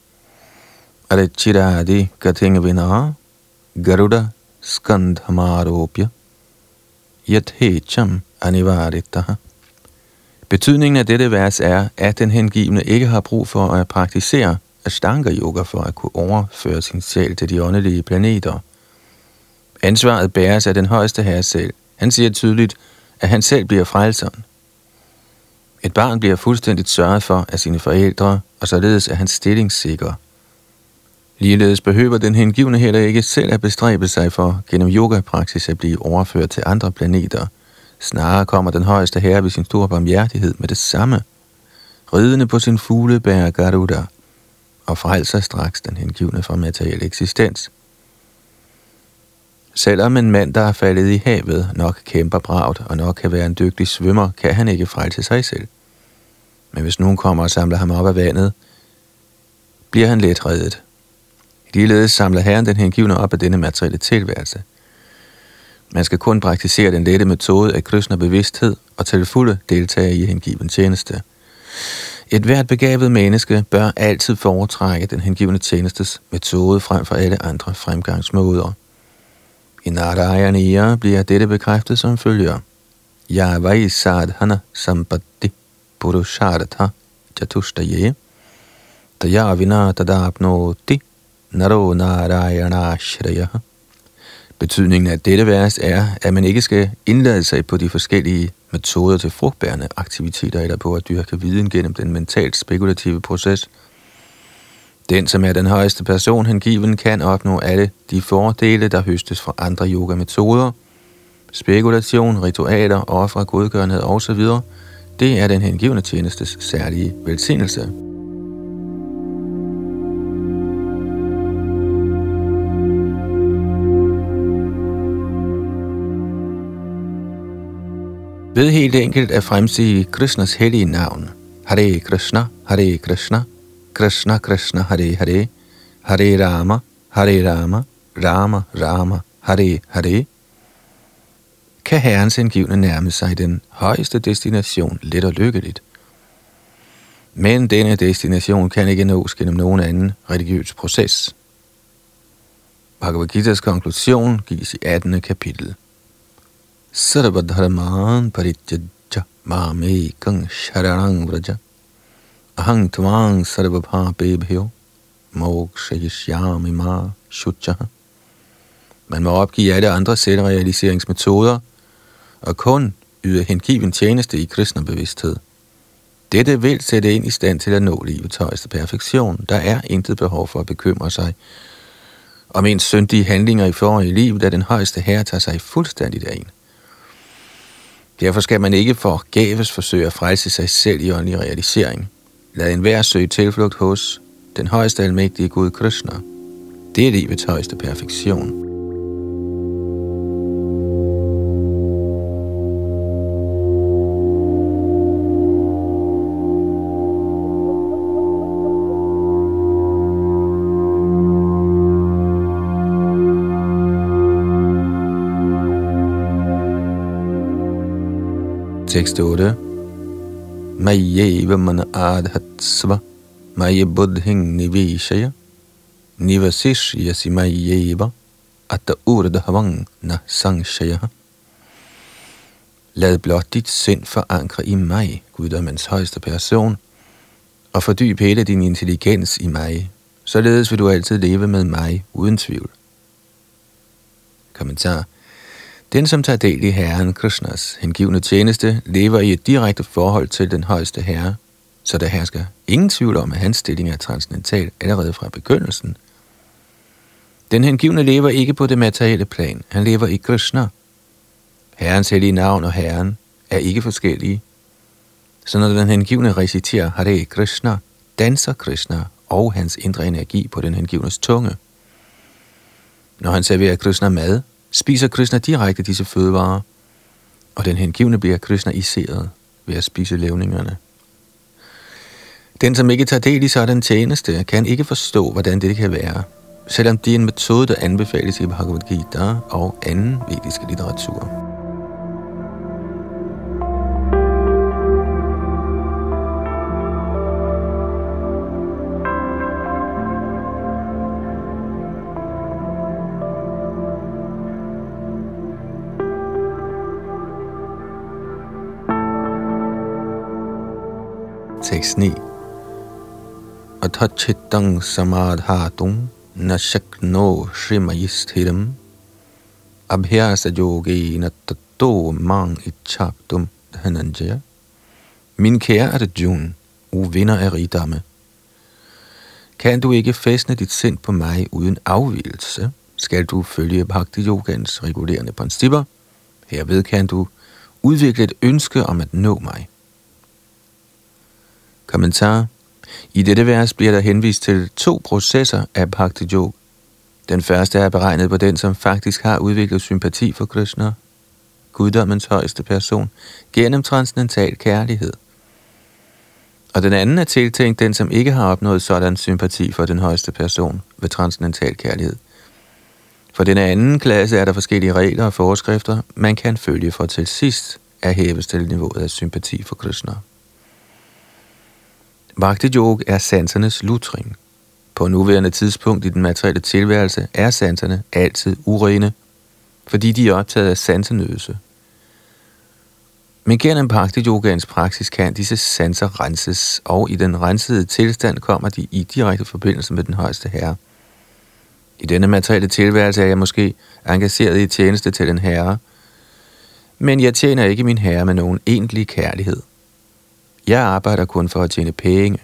Arichiradi Gatingvina Garuda Skandhamaropya Yathecham Anivaritaha Betydningen af dette vers er, at den hengivne ikke har brug for at praktisere Ashtanga Yoga for at kunne overføre sin sjæl til de åndelige planeter. Ansvaret bæres af den højeste herre selv. Han siger tydeligt, at han selv bliver frelseren. Et barn bliver fuldstændigt sørget for af sine forældre, og således er hans stilling sikker. Ligeledes behøver den hengivne heller ikke selv at bestræbe sig for gennem yoga-praksis at blive overført til andre planeter. Snarere kommer den højeste herre ved sin store barmhjertighed med det samme. Ridende på sin fuglebær Garuda – og frelser straks den hengivne fra materiel eksistens. Selvom en mand, der er faldet i havet, nok kæmper bragt og nok kan være en dygtig svømmer, kan han ikke frelse sig selv. Men hvis nogen kommer og samler ham op af vandet, bliver han let reddet. Ligeledes samler Herren den hengivne op af denne materielle tilværelse. Man skal kun praktisere den lette metode af kristne bevidsthed og til fulde deltage i hengiven tjeneste. Et hvert begavet menneske bør altid foretrække den hengivende tjenestes metode frem for alle andre fremgangsmåder. I Narayaniya bliver dette bekræftet som følger. Yavai sadhana sampatti purushartha chatushtaye tayavina tadapnoti naro narayana shreya. Betydningen af dette vers er, at man ikke skal indlade sig på de forskellige metoder til frugtbærende aktiviteter eller på at dyrke viden gennem den mentalt spekulative proces. Den, som er den højeste person hengiven, kan opnå alle de fordele, der høstes fra andre yogametoder, spekulation, ritualer, ofre, godgørenhed osv., det er den hengivne tjenestes særlige velsignelse. Ved helt enkelt at fremsige Krishnas hellige navn. Hare Krishna, Hare Krishna, Krishna Krishna, Hare Hare, Hare Rama, Hare Rama, Rama Rama, Hare Hare, kan Herrens hengivne nærme sig den højeste destination let og lykkeligt. Men denne destination kan ikke nås gennem nogen anden religiøs proces. Bhagavad Gita's konklusion gives i 18. kapitel. Sarvadharman परित्यज्य मामेकं शरणं vraja अहं त्वां सर्वभापेभ्यो mokshayishyami ma shuchaha. Man må opgive alle andre selvrealiseringsmetoder og kun yde hengiven tjeneste i kristne bevidsthed. Dette vil sætte ind i stand til at nå livets højeste perfektion. Der er intet behov for at bekymre sig om ens syndige handlinger i forrige liv, da den højeste herre tager sig fuldstændigt af en. Derfor skal man ikke forgæves forsøge at frelse sig selv i åndelig realisering. Lad enhver søge tilflugt hos den højeste almægtige Gud Krishna. Det er livets højeste perfektion. Tekst 8. Mayeva man adhatsva, maye buddhing nivishaya, nivasishyasi mayeva, atta urdhavang na sangshaya. Lad blot dit sind forankre i mig, guddommens højeste person, og fordyb hele din intelligens i mig, således vil du altid leve med mig uden tvivl. Kommentar den, som tager del i Herren Krishnas hengivne tjeneste, lever i et direkte forhold til den højeste herre, så der hersker ingen tvivl om, at hans stilling er transcendental allerede fra begyndelsen. Den hengivne lever ikke på det materielle plan, han lever i Krishna. Herrens hellige navn og Herren er ikke forskellige. Så når den hengivne reciterer Hare Krishna, danser Krishna og hans indre energi på den hengivnes tunge. Når han serverer Krishna mad, spiser Krishna direkte disse fødevarer, og den hengivne bliver Krishna iseret ved at spise levningerne. Den, som ikke tager del i sådan tjeneste, kan ikke forstå, hvordan det kan være, selvom det er en metode, der anbefales i Bhagavad Gita og anden vediske litteratur. 6.9 Athachittang samadhatung nashakno shrimayisthiram abhyasa yogena tato mang ichaptum dhananjaya. Min kære Arjun, o vinder af rigdomme, kan du ikke fæstne dit sind på mig uden afvielse, skal du følge Bhakti Yogans regulerende principper. Herved kan du udvikle et ønske om at nå mig. Kommentar. I dette vers bliver der henvist til to processer af Bhakti Yoga. Den første er beregnet på den, som faktisk har udviklet sympati for Krishna, guddommens højeste person, gennem transcendental kærlighed. Og den anden er tiltænkt den, som ikke har opnået sådan sympati for den højeste person ved transcendental kærlighed. For den anden klasse er der forskellige regler og forskrifter, man kan følge for til sidst at hæve til niveauet af sympati for Krishna. Bhakti Yoga er sansernes lutring. På nuværende tidspunkt i den materielle tilværelse er sanserne altid urene, fordi de er optaget af sansenødelse. Men gennem Bhakti Yogans praksis kan disse sanser renses, og i den rensede tilstand kommer de i direkte forbindelse med den højeste herre. I denne materielle tilværelse er jeg måske engageret i tjeneste til den herre, men jeg tjener ikke min herre med nogen egentlig kærlighed. Jeg arbejder kun for at tjene penge.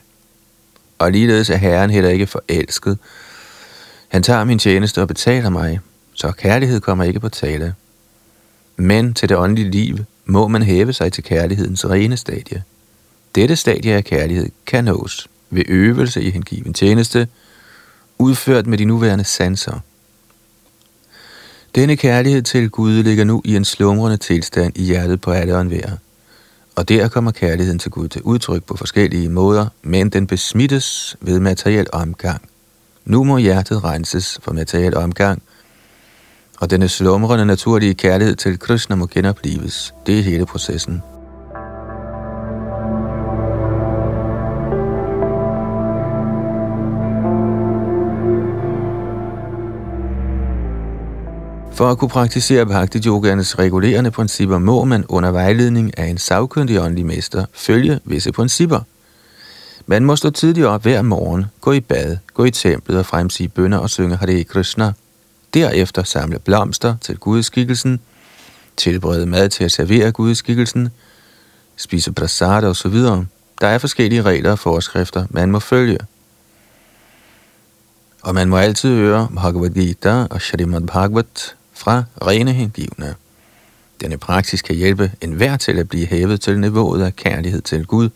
Og ligeledes er Herren heller ikke forelsket. Han tager min tjeneste og betaler mig, så kærlighed kommer ikke på tale. Men til det åndelige liv må man hæve sig til kærlighedens rene stadie. Dette stadie af kærlighed kan nås ved øvelse i hengiven tjeneste, udført med de nuværende sanser. Denne kærlighed til Gud ligger nu i en slumrende tilstand i hjertet på alle og enhver. Og der kommer kærligheden til Gud til udtryk på forskellige måder, men den besmittes ved materiel omgang. Nu må hjertet renses for materiel omgang, og denne slumrende naturlige kærlighed til Krishna må genoplives. Det er hele processen. For at kunne praktisere bhakti yogaernes regulerende principper, må man under vejledning af en savkyndig åndelig mester følge visse principper. Man må stå tidligt op hver morgen, gå i bad, gå i templet og fremsige bønder og synge Hare Krishna. Derefter samle blomster til gudskikkelsen, tilberede mad til at servere gudskikkelsen, spise prasad og så videre. Der er forskellige regler og forskrifter, man må følge. Og man må altid høre Bhagavad Gita og Shrimad Bhagavat fra rene hengivne. Denne praksis kan hjælpe enhver til at blive hævet til niveauet af kærlighed til Gud,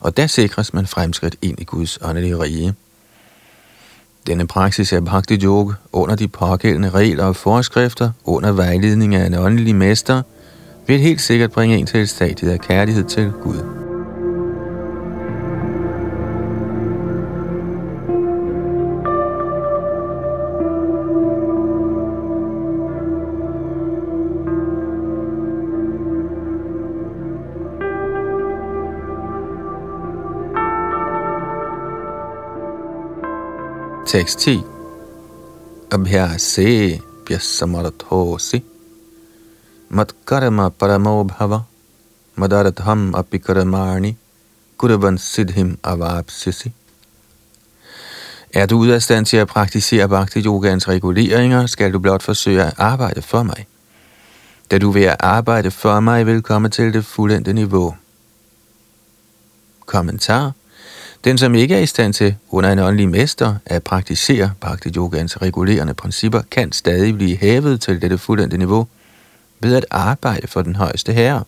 og der sikres man fremskridt ind i Guds åndelige rige. Denne praksis er bhakti yoga under de pågældende regler og forskrifter, under vejledning af en åndelig mester, vil helt sikkert bringe en til et stadiet af kærlighed til Gud. Tekst 10. Abhyase pyasamarthosi matkarma paramo bhava madaratham apikaramani kudavan siddhim avapsisi. Er du ude af stand til at praktisere bhakti yogans reguleringer, skal du blot forsøge at arbejde for mig. Da du ved at arbejde for mig vil komme til det fuldendte niveau. Kommentar den, som ikke er i stand til under en åndelig mester at praktisere bhakti yogans regulerende principper, kan stadig blive hævet til dette fuldendte niveau ved at arbejde for den højeste herre.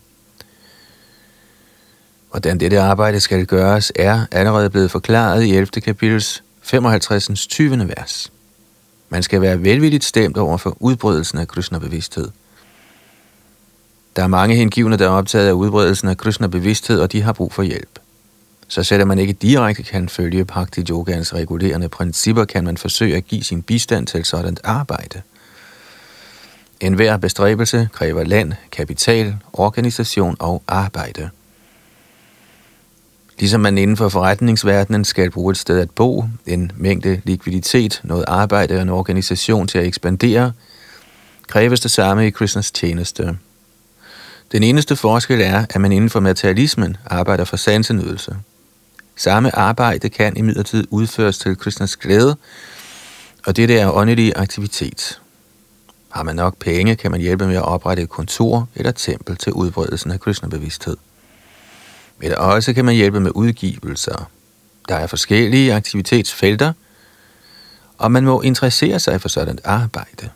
Hvordan dette arbejde skal gøres, er allerede blevet forklaret i 11. kapitels 55. 20. vers. Man skal være velvilligt stemt over for udbredelsen af Krishna-bevidsthed. Der er mange hengivne, der er optaget af udbredelsen af Krishna-bevidsthed, og de har brug for hjælp. Så selvom man ikke direkte kan følge Bhakti Yogans regulerende principper, kan man forsøge at give sin bistand til sådan arbejde. En hver bestræbelse kræver land, kapital, organisation og arbejde. Ligesom man inden for forretningsverdenen skal bruge et sted at bo, en mængde likviditet, noget arbejde og en organisation til at ekspandere, kræves det samme i Krishnas tjeneste. Den eneste forskel er, at man inden for materialismen arbejder for sansenydelse. Samme arbejde kan imidlertid udføres til Krishnas glæde, og det er åndelig aktivitet. Har man nok penge, kan man hjælpe med at oprette et kontor eller tempel til udbredelsen af Krishna-bevidsthed. Eller også kan man hjælpe med udgivelser. Der er forskellige aktivitetsfelter, og man må interessere sig for sådan et arbejde.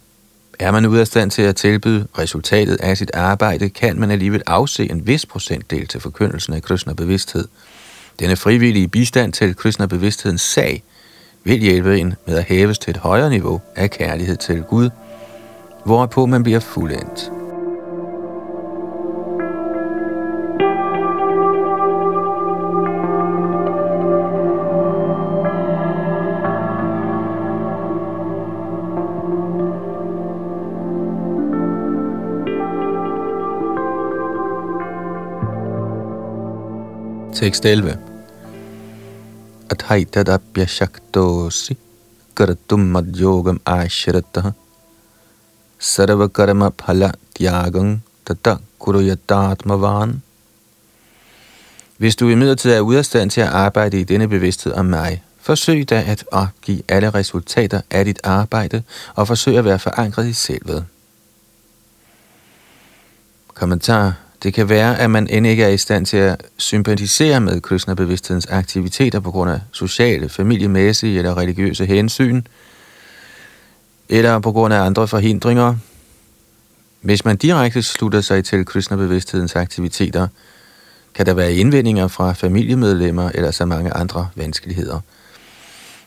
Er man ude af stand til at tilbyde resultatet af sit arbejde, kan man alligevel afse en vis procentdel til forkyndelsen af Krishna-bevidsthed – denne frivillige bistand til Krishna-bevidsthedens sag vil hjælpe en med at hæves til et højere niveau af kærlighed til Gud, hvorpå man bliver fuldendt. Tekst 11 अथैतदप्यशक्तोऽसि कर्तुं मद्योगम् आश्रितः सर्वकर्मफलत्यागं tata kuruyatatmavan. Hvis du imidlertid er ude af stand til at arbejde i denne bevidsthed om mig, forsøg da at opgive alle resultater af dit arbejde og forsøg at være forankret i selvet. Kommentar det kan være, at man end ikke er i stand til at sympatisere med Krishna-bevidsthedens aktiviteter på grund af sociale, familiemæssige eller religiøse hensyn, eller på grund af andre forhindringer. Hvis man direkte slutter sig til Krishna-bevidsthedens aktiviteter, kan der være indvendinger fra familiemedlemmer eller så mange andre vanskeligheder.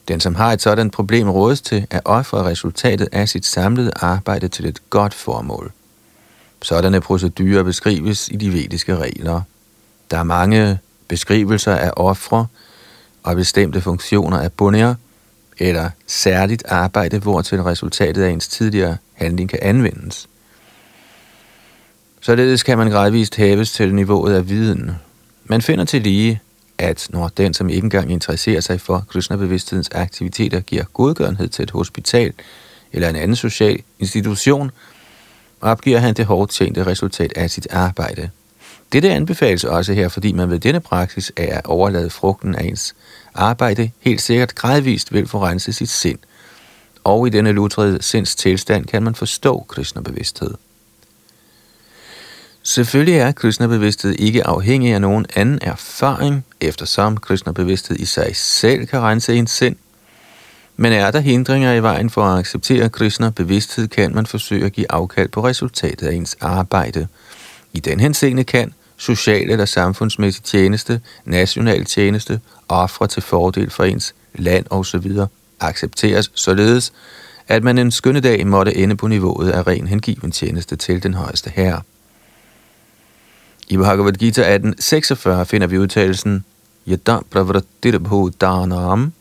Den, som har et sådan problem, rådes til at ofre resultatet af sit samlede arbejde til et godt formål. Sådanne procedurer beskrives i de vediske regler. Der er mange beskrivelser af ofre og bestemte funktioner af bunyer, eller særligt arbejde, hvor til resultatet af ens tidligere handling kan anvendes. Således kan man gradvist hæves til niveauet af viden. Man finder til lige, at når den, som ikke engang interesserer sig for Krishna-bevidsthedens aktiviteter, giver godgørenhed til et hospital eller en anden social institution, opgiver han det hårdt tjente resultat af sit arbejde. Dette anbefales også her, fordi man ved denne praksis er at overlade frugten af ens arbejde helt sikkert gradvist vil renset sit sind. Og i denne lutrede sinds tilstand kan man forstå Krishna-bevidsthed. Selvfølgelig er Krishna-bevidsthed ikke afhængig af nogen anden erfaring, eftersom Krishna-bevidsthed i sig selv kan rense ens sind. Men er der hindringer i vejen for at acceptere Krishna-bevidsthed, kan man forsøge at give afkald på resultatet af ens arbejde. I den henseende kan social eller samfundsmæssig tjeneste, national tjeneste, ofre til fordel for ens land osv. accepteres således, at man en skønne dag måtte ende på niveauet af ren hengiven tjeneste til den højeste herre. I Bhagavad Gita 18.46 finder vi udtalelsen Yada pravrattirabhu danam.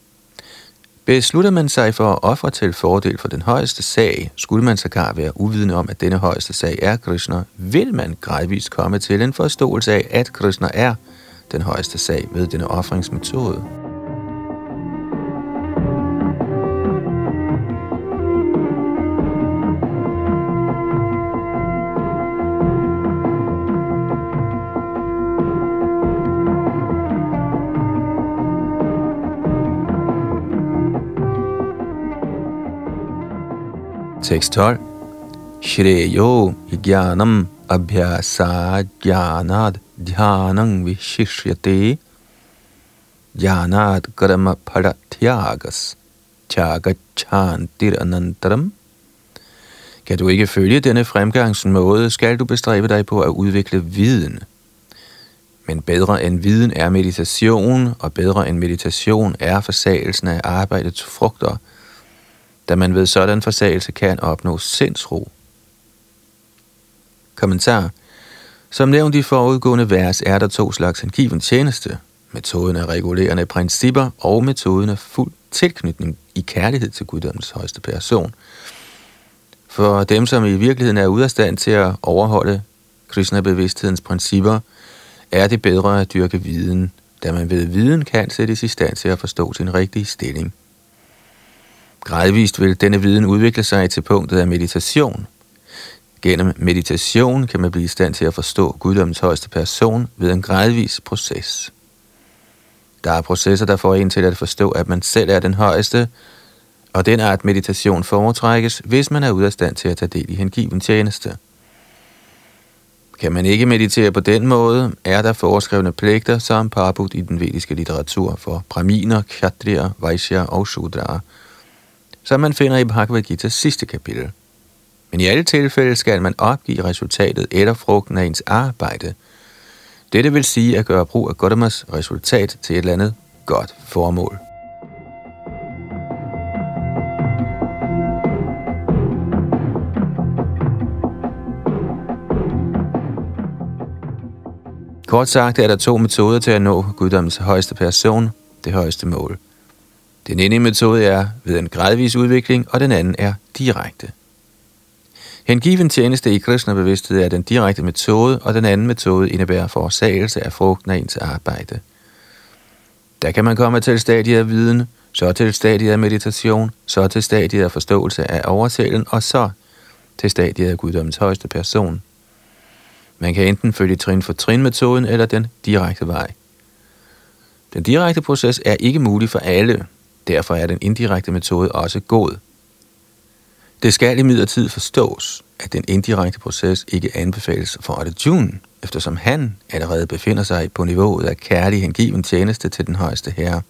Øh, Beslutter man sig for at ofre til fordel for den højeste sag, skulle man sågar være uvidende om, at denne højeste sag er Krishna, vil man gradvist komme til en forståelse af, at Krishna er den højeste sag ved denne offringsmetode. Tekst 12. Shreyo jnanam abhyasa jnanad dhyanam vishishyate jnanad karma paratyagas Chagachantir anantaram. Kan du ikke følge denne fremgangsmåde, skal du bestræbe dig på at udvikle viden. Men bedre end viden er meditation, og bedre end meditation er forsagelsen af arbejdets frugter – da man ved sådan forsagelse kan opnå sindsro. Kommentar. Som nævnt i forudgående vers er der to slags hengiven tjeneste. Metoden af regulerende principper og metoden af fuld tilknytning i kærlighed til guddommens højeste person. For dem, som i virkeligheden er ude af stand til at overholde Krishna-bevidsthedens principper, er det bedre at dyrke viden, da man ved viden kan sættes i stand til at forstå sin rigtige stilling. Gradvist vil denne viden udvikle sig til punktet af meditation. Gennem meditation kan man blive i stand til at forstå guddommens højeste person ved en gradvis proces. Der er processer, der får en til at forstå, at man selv er den højeste, og den art meditation foretrækkes, hvis man er ude af stand til at tage del i hengiven tjeneste. Kan man ikke meditere på den måde, er der foreskrevne pligter som parbud i den vediske litteratur for braminer, kshatriya, vaishya og shudraer – som man finder i Bhagavad Gita's sidste kapitel. Men i alle tilfælde skal man opgive resultatet eller frugten af ens arbejde. Dette vil sige at gøre brug af Gaudamas resultat til et eller andet godt formål. Kort sagt er der to metoder til at nå guddommens højeste person, det højeste mål – den ene metode er ved en gradvis udvikling, og den anden er direkte. Hengiven tjeneste i Krishna-bevidsthed er den direkte metode, og den anden metode indebærer forsagelse af frugten af ens arbejde. Der kan man komme til stadiet af viden, så til stadiet af meditation, så til stadiet af forståelse af oversælen, og så til stadiet af guddommens højeste person. Man kan enten følge trin for trin metoden eller den direkte vej. Den direkte proces er ikke mulig for alle, Derfor er den indirekte metode også god. Det skal imidlertid forstås, at den indirekte proces ikke anbefales for Arjuna, eftersom han allerede befinder sig på niveauet af kærlig hengiven tjeneste til den højeste herre.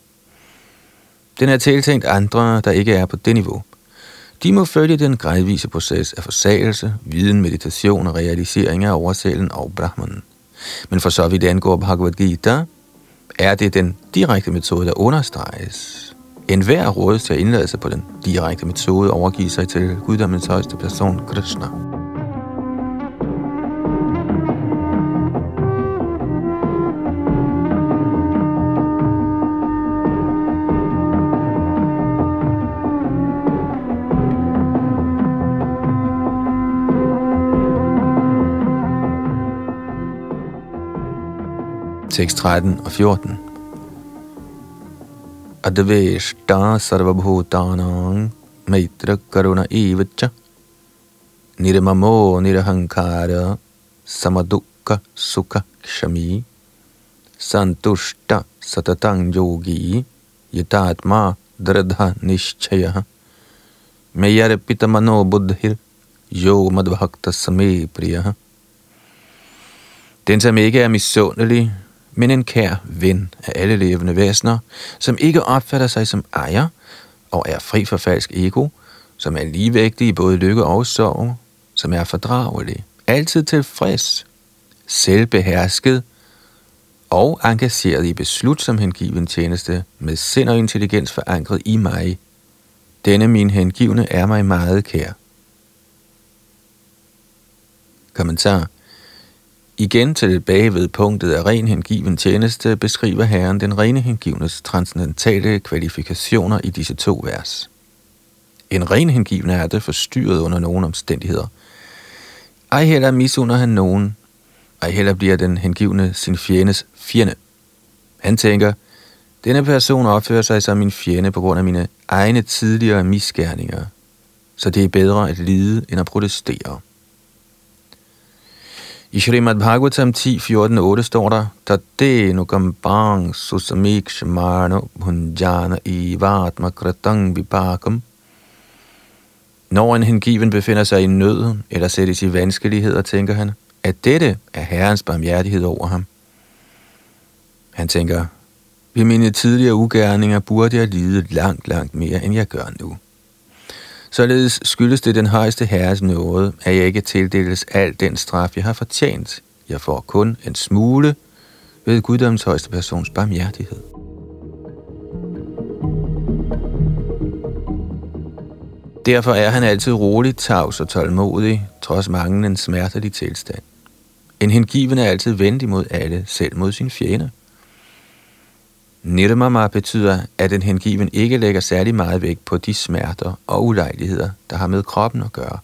Den er tiltænkt andre, der ikke er på det niveau. De må følge den gradvise proces af forsagelse, viden, meditation og realisering af oversælen og Brahman. Men for så vidt angår Bhagavad Gita, er det den direkte metode, der understreges, en hver rådes til at indlade sig på den direkte metode overgive sig til guddommens højeste person, Krishna. Tekst 13 og 14. अद्वेष्टा सर्वभूतानां मैत्रकरुण इव च निर्ममो निरहङ्कार समदुःखसुखक्षमी सन्तुष्ट सततं योगी यतात्मा दृढनिश्चयः मय्यर्पितमनोबुद्धिर्यो मद्भक्तसमे प्रियः। Den, som ikke er misundelig, men en kær ven af alle levende væsener, som ikke opfatter sig som ejer og er fri for falsk ego, som er ligevægtig i både lykke og sorg, som er fordragelig, altid tilfreds, selvbehersket og engageret i beslut som hengiven tjeneste med sind og intelligens forankret i mig. Denne min hengivne er mig meget kær. Kommentar Igen tilbage ved punktet af ren hengiven tjeneste beskriver Herren den rene hengivnes transcendentale kvalifikationer i disse to vers. En ren hengiven er det forstyrret under nogen omstændigheder. Ej heller misunder han nogen. Ej heller bliver den hengivne sin fjendes fjende. Han tænker, denne person opfører sig som min fjende på grund af mine egne tidligere misgerninger. Så det er bedre at lide end at protestere. I Srimad Bhagavatam 10, 14, 8 står der, Tate nukambang susamik shamano bhunjana ivatma kratang vipakam. Når en hengiven befinder sig i nød eller sættes i vanskeligheder, tænker han, at dette er Herrens barmhjertighed over ham. Han tænker, ved mine tidligere ugerninger burde jeg lide langt, langt mere, end jeg gør nu. Således skyldes det den højeste herres nåde, at jeg ikke tildeles al den straf, jeg har fortjent. Jeg får kun en smule ved guddoms højeste persons barmhjertighed. Derfor er han altid rolig, tavs og tålmodig, trods manglende smertelig tilstand. En hengiven er altid venlig mod alle, selv mod sin fjende. Nirmama betyder, at en hengiven ikke lægger særlig meget vægt på de smerter og ulejligheder, der har med kroppen at gøre.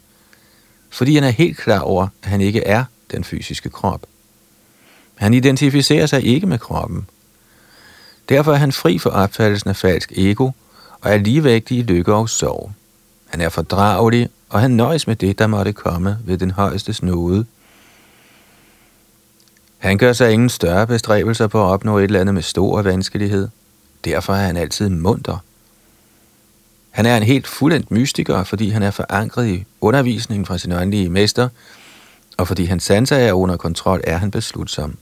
Fordi han er helt klar over, at han ikke er den fysiske krop. Han identificerer sig ikke med kroppen. Derfor er han fri for opfattelsen af falsk ego og er ligevægtig i lykke og sorg. Han er fordragelig, og han nøjes med det, der måtte komme ved den højeste nåde – han gør sig ingen større bestræbelser på at opnå et eller andet med stor vanskelighed. Derfor er han altid munter. Han er en helt fuldendt mystiker, fordi han er forankret i undervisningen fra sin åndelige mester, og fordi hans sanser er under kontrol, er han beslutsom.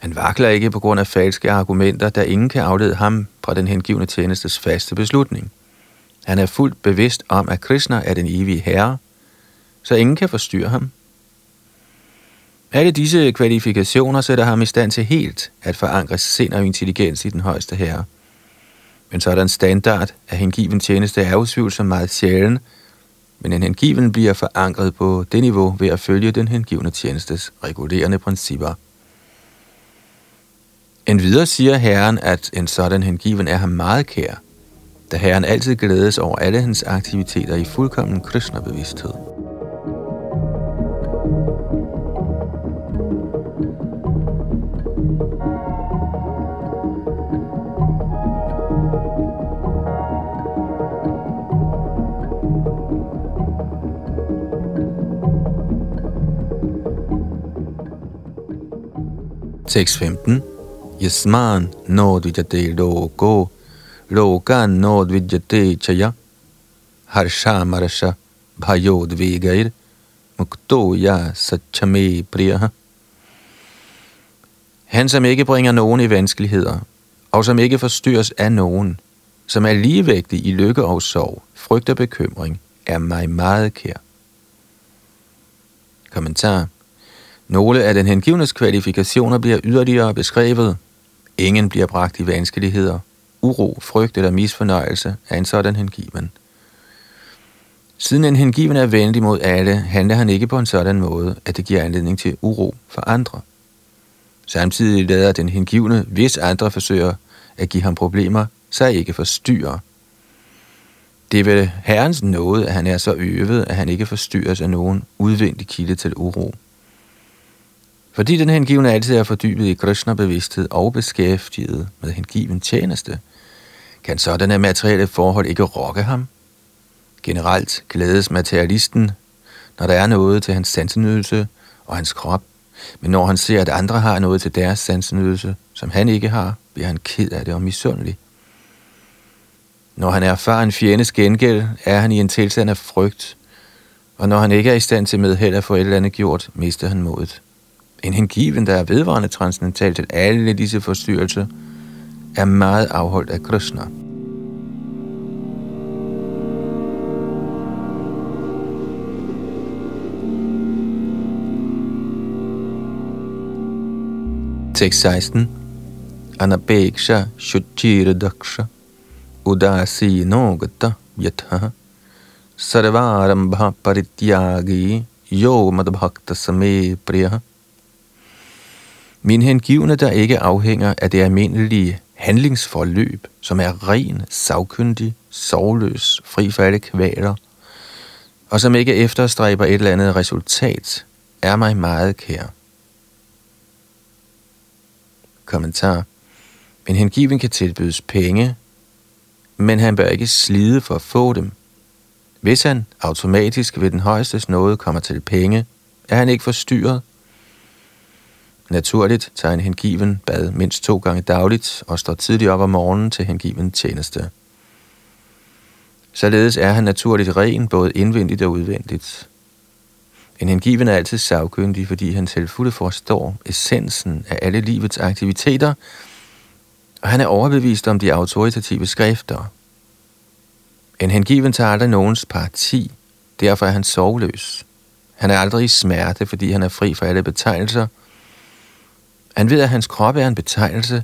Han vakler ikke på grund af falske argumenter, da ingen kan aflede ham fra den hengivne tjenestes faste beslutning. Han er fuldt bevidst om, at Krishna er den evige herre, så ingen kan forstyrre ham. Alle disse kvalifikationer sætter ham i stand til helt at forankre sind og intelligens i den højeste herre. Men sådan standard af hengiven tjeneste er som meget sjælden, men en hengiven bliver forankret på det niveau ved at følge den hengivne tjenestes regulerende principper. En videre siger Herren, at en sådan hengiven er ham meget kær, da Herren altid glædes over alle hans aktiviteter i fuldkommen kristnerbevidsthed. bevidsthed. 6.15 Yasman nodvijate loko lokan nodvijate chaya harsha marasha bhayodvegair mukto ya sachame priya. Han, som ikke bringer nogen i vanskeligheder, og som ikke forstyrres af nogen, som er ligevægtig i lykke og sorg, frygt og bekymring, er mig meget kær. Kommentar nogle af den hengivnes kvalifikationer bliver yderligere beskrevet. Ingen bliver bragt i vanskeligheder. uro, frygt eller misfornøjelse er en sådan hengiven. Siden en hengiven er venlig mod alle, handler han ikke på en sådan måde, at det giver anledning til uro for andre. Samtidig lader den hengivne, hvis andre forsøger at give ham problemer, sig ikke forstyrre. Det er ved Herrens nåde, at han er så øvet, at han ikke forstyrres af nogen udvendig kilde til uro. Fordi den hengivne altid er fordybet i Krishna-bevidsthed og beskæftiget med hengiven tjeneste, kan sådanne materielle forhold ikke rokke ham. Generelt glædes materialisten, når der er noget til hans sansenydelse og hans krop, men når han ser, at andre har noget til deres sansenydelse, som han ikke har, bliver han ked af det og misundelig. Når han erfarer en fjendes gengæld, er han i en tilstand af frygt, og når han ikke er i stand til med held at få et eller andet gjort, mister han modet. En hengiven, der er vedvarende transcendental til alle disse forstyrrelser, er meget afholdt af Krishna. Tekst 16 Anapeksha Shuchira Daksha Udasino Gata Yatha Sarvarambha Parityagi Yo Madbhakta Same Priya min hengivne, der ikke afhænger af det almindelige handlingsforløb, som er ren, savkyndig, sovløs, fri for alle kvaler, og som ikke efterstræber et eller andet resultat, er mig meget kær. Kommentar. En hengiven kan tilbydes penge, men han bør ikke slide for at få dem. Hvis han automatisk ved den højeste nåde kommer til penge, er han ikke forstyrret, Naturligt tager en hengiven bad mindst to gange dagligt og står tidligt op om morgenen til hengiven tjeneste. Således er han naturligt ren, både indvendigt og udvendigt. En hengiven er altid savkyndig, fordi han til fulde forstår essensen af alle livets aktiviteter, og han er overbevist om de autoritative skrifter. En hengiven tager aldrig nogens parti, derfor er han sovløs. Han er aldrig i smerte, fordi han er fri for alle betegnelser – han ved, at hans krop er en betegnelse,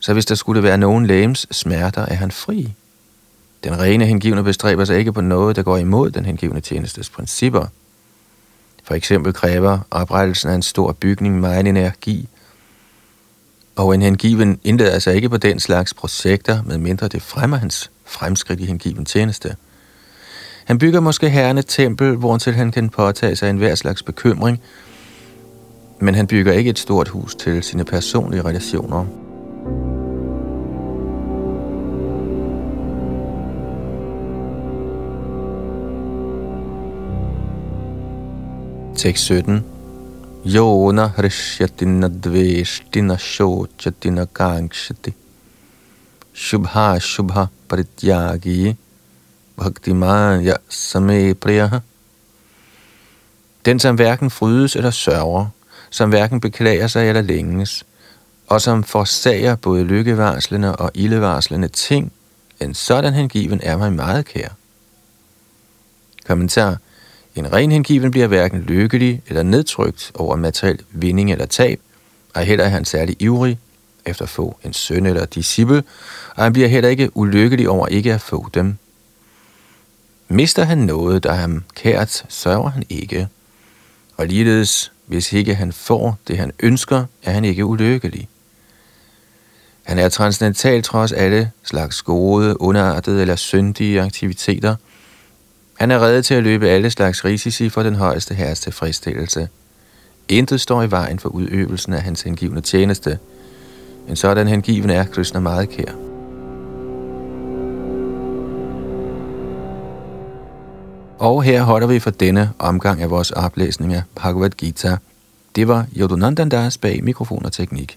så hvis der skulle være nogen lægens smerter, er han fri. Den rene hengivne bestræber sig ikke på noget, der går imod den hengivne tjenestes principper. For eksempel kræver oprettelsen af en stor bygning meget energi, og en hengiven indlader sig ikke på den slags projekter, medmindre det fremmer hans fremskridt i hengiven tjeneste. Han bygger måske herren et tempel, hvortil han kan påtage sig en hver slags bekymring, men han bygger ikke et stort hus til sine personlige relationer. Tekst 17. Yona hrishyatina dveshtina shochatina kangshati. Shubha shubha parityagi. Bhaktimaya same priyaha. Den, som hverken frydes eller sørger, som hverken beklager sig eller længes, og som forsager både lykkevarslende og ildevarslende ting, en sådan hengiven er mig meget kær. Kommentar. En ren hengiven bliver hverken lykkelig eller nedtrykt over materiel vinding eller tab, og heller er han særlig ivrig efter at få en søn eller disciple, og han bliver heller ikke ulykkelig over ikke at få dem. Mister han noget, der ham kært, sørger han ikke. Og ligeledes hvis ikke han får det, han ønsker, er han ikke ulykkelig. Han er transcendental trods alle slags gode, underartede eller syndige aktiviteter. Han er reddet til at løbe alle slags risici for den højeste herres tilfredsstillelse. Intet står i vejen for udøvelsen af hans hengivne tjeneste. En sådan hengiven er Krishna meget kær. Og her holder vi for denne omgang af vores oplæsning af Bhagavad Gita. Det var Yodunandandas bag mikrofon og teknik.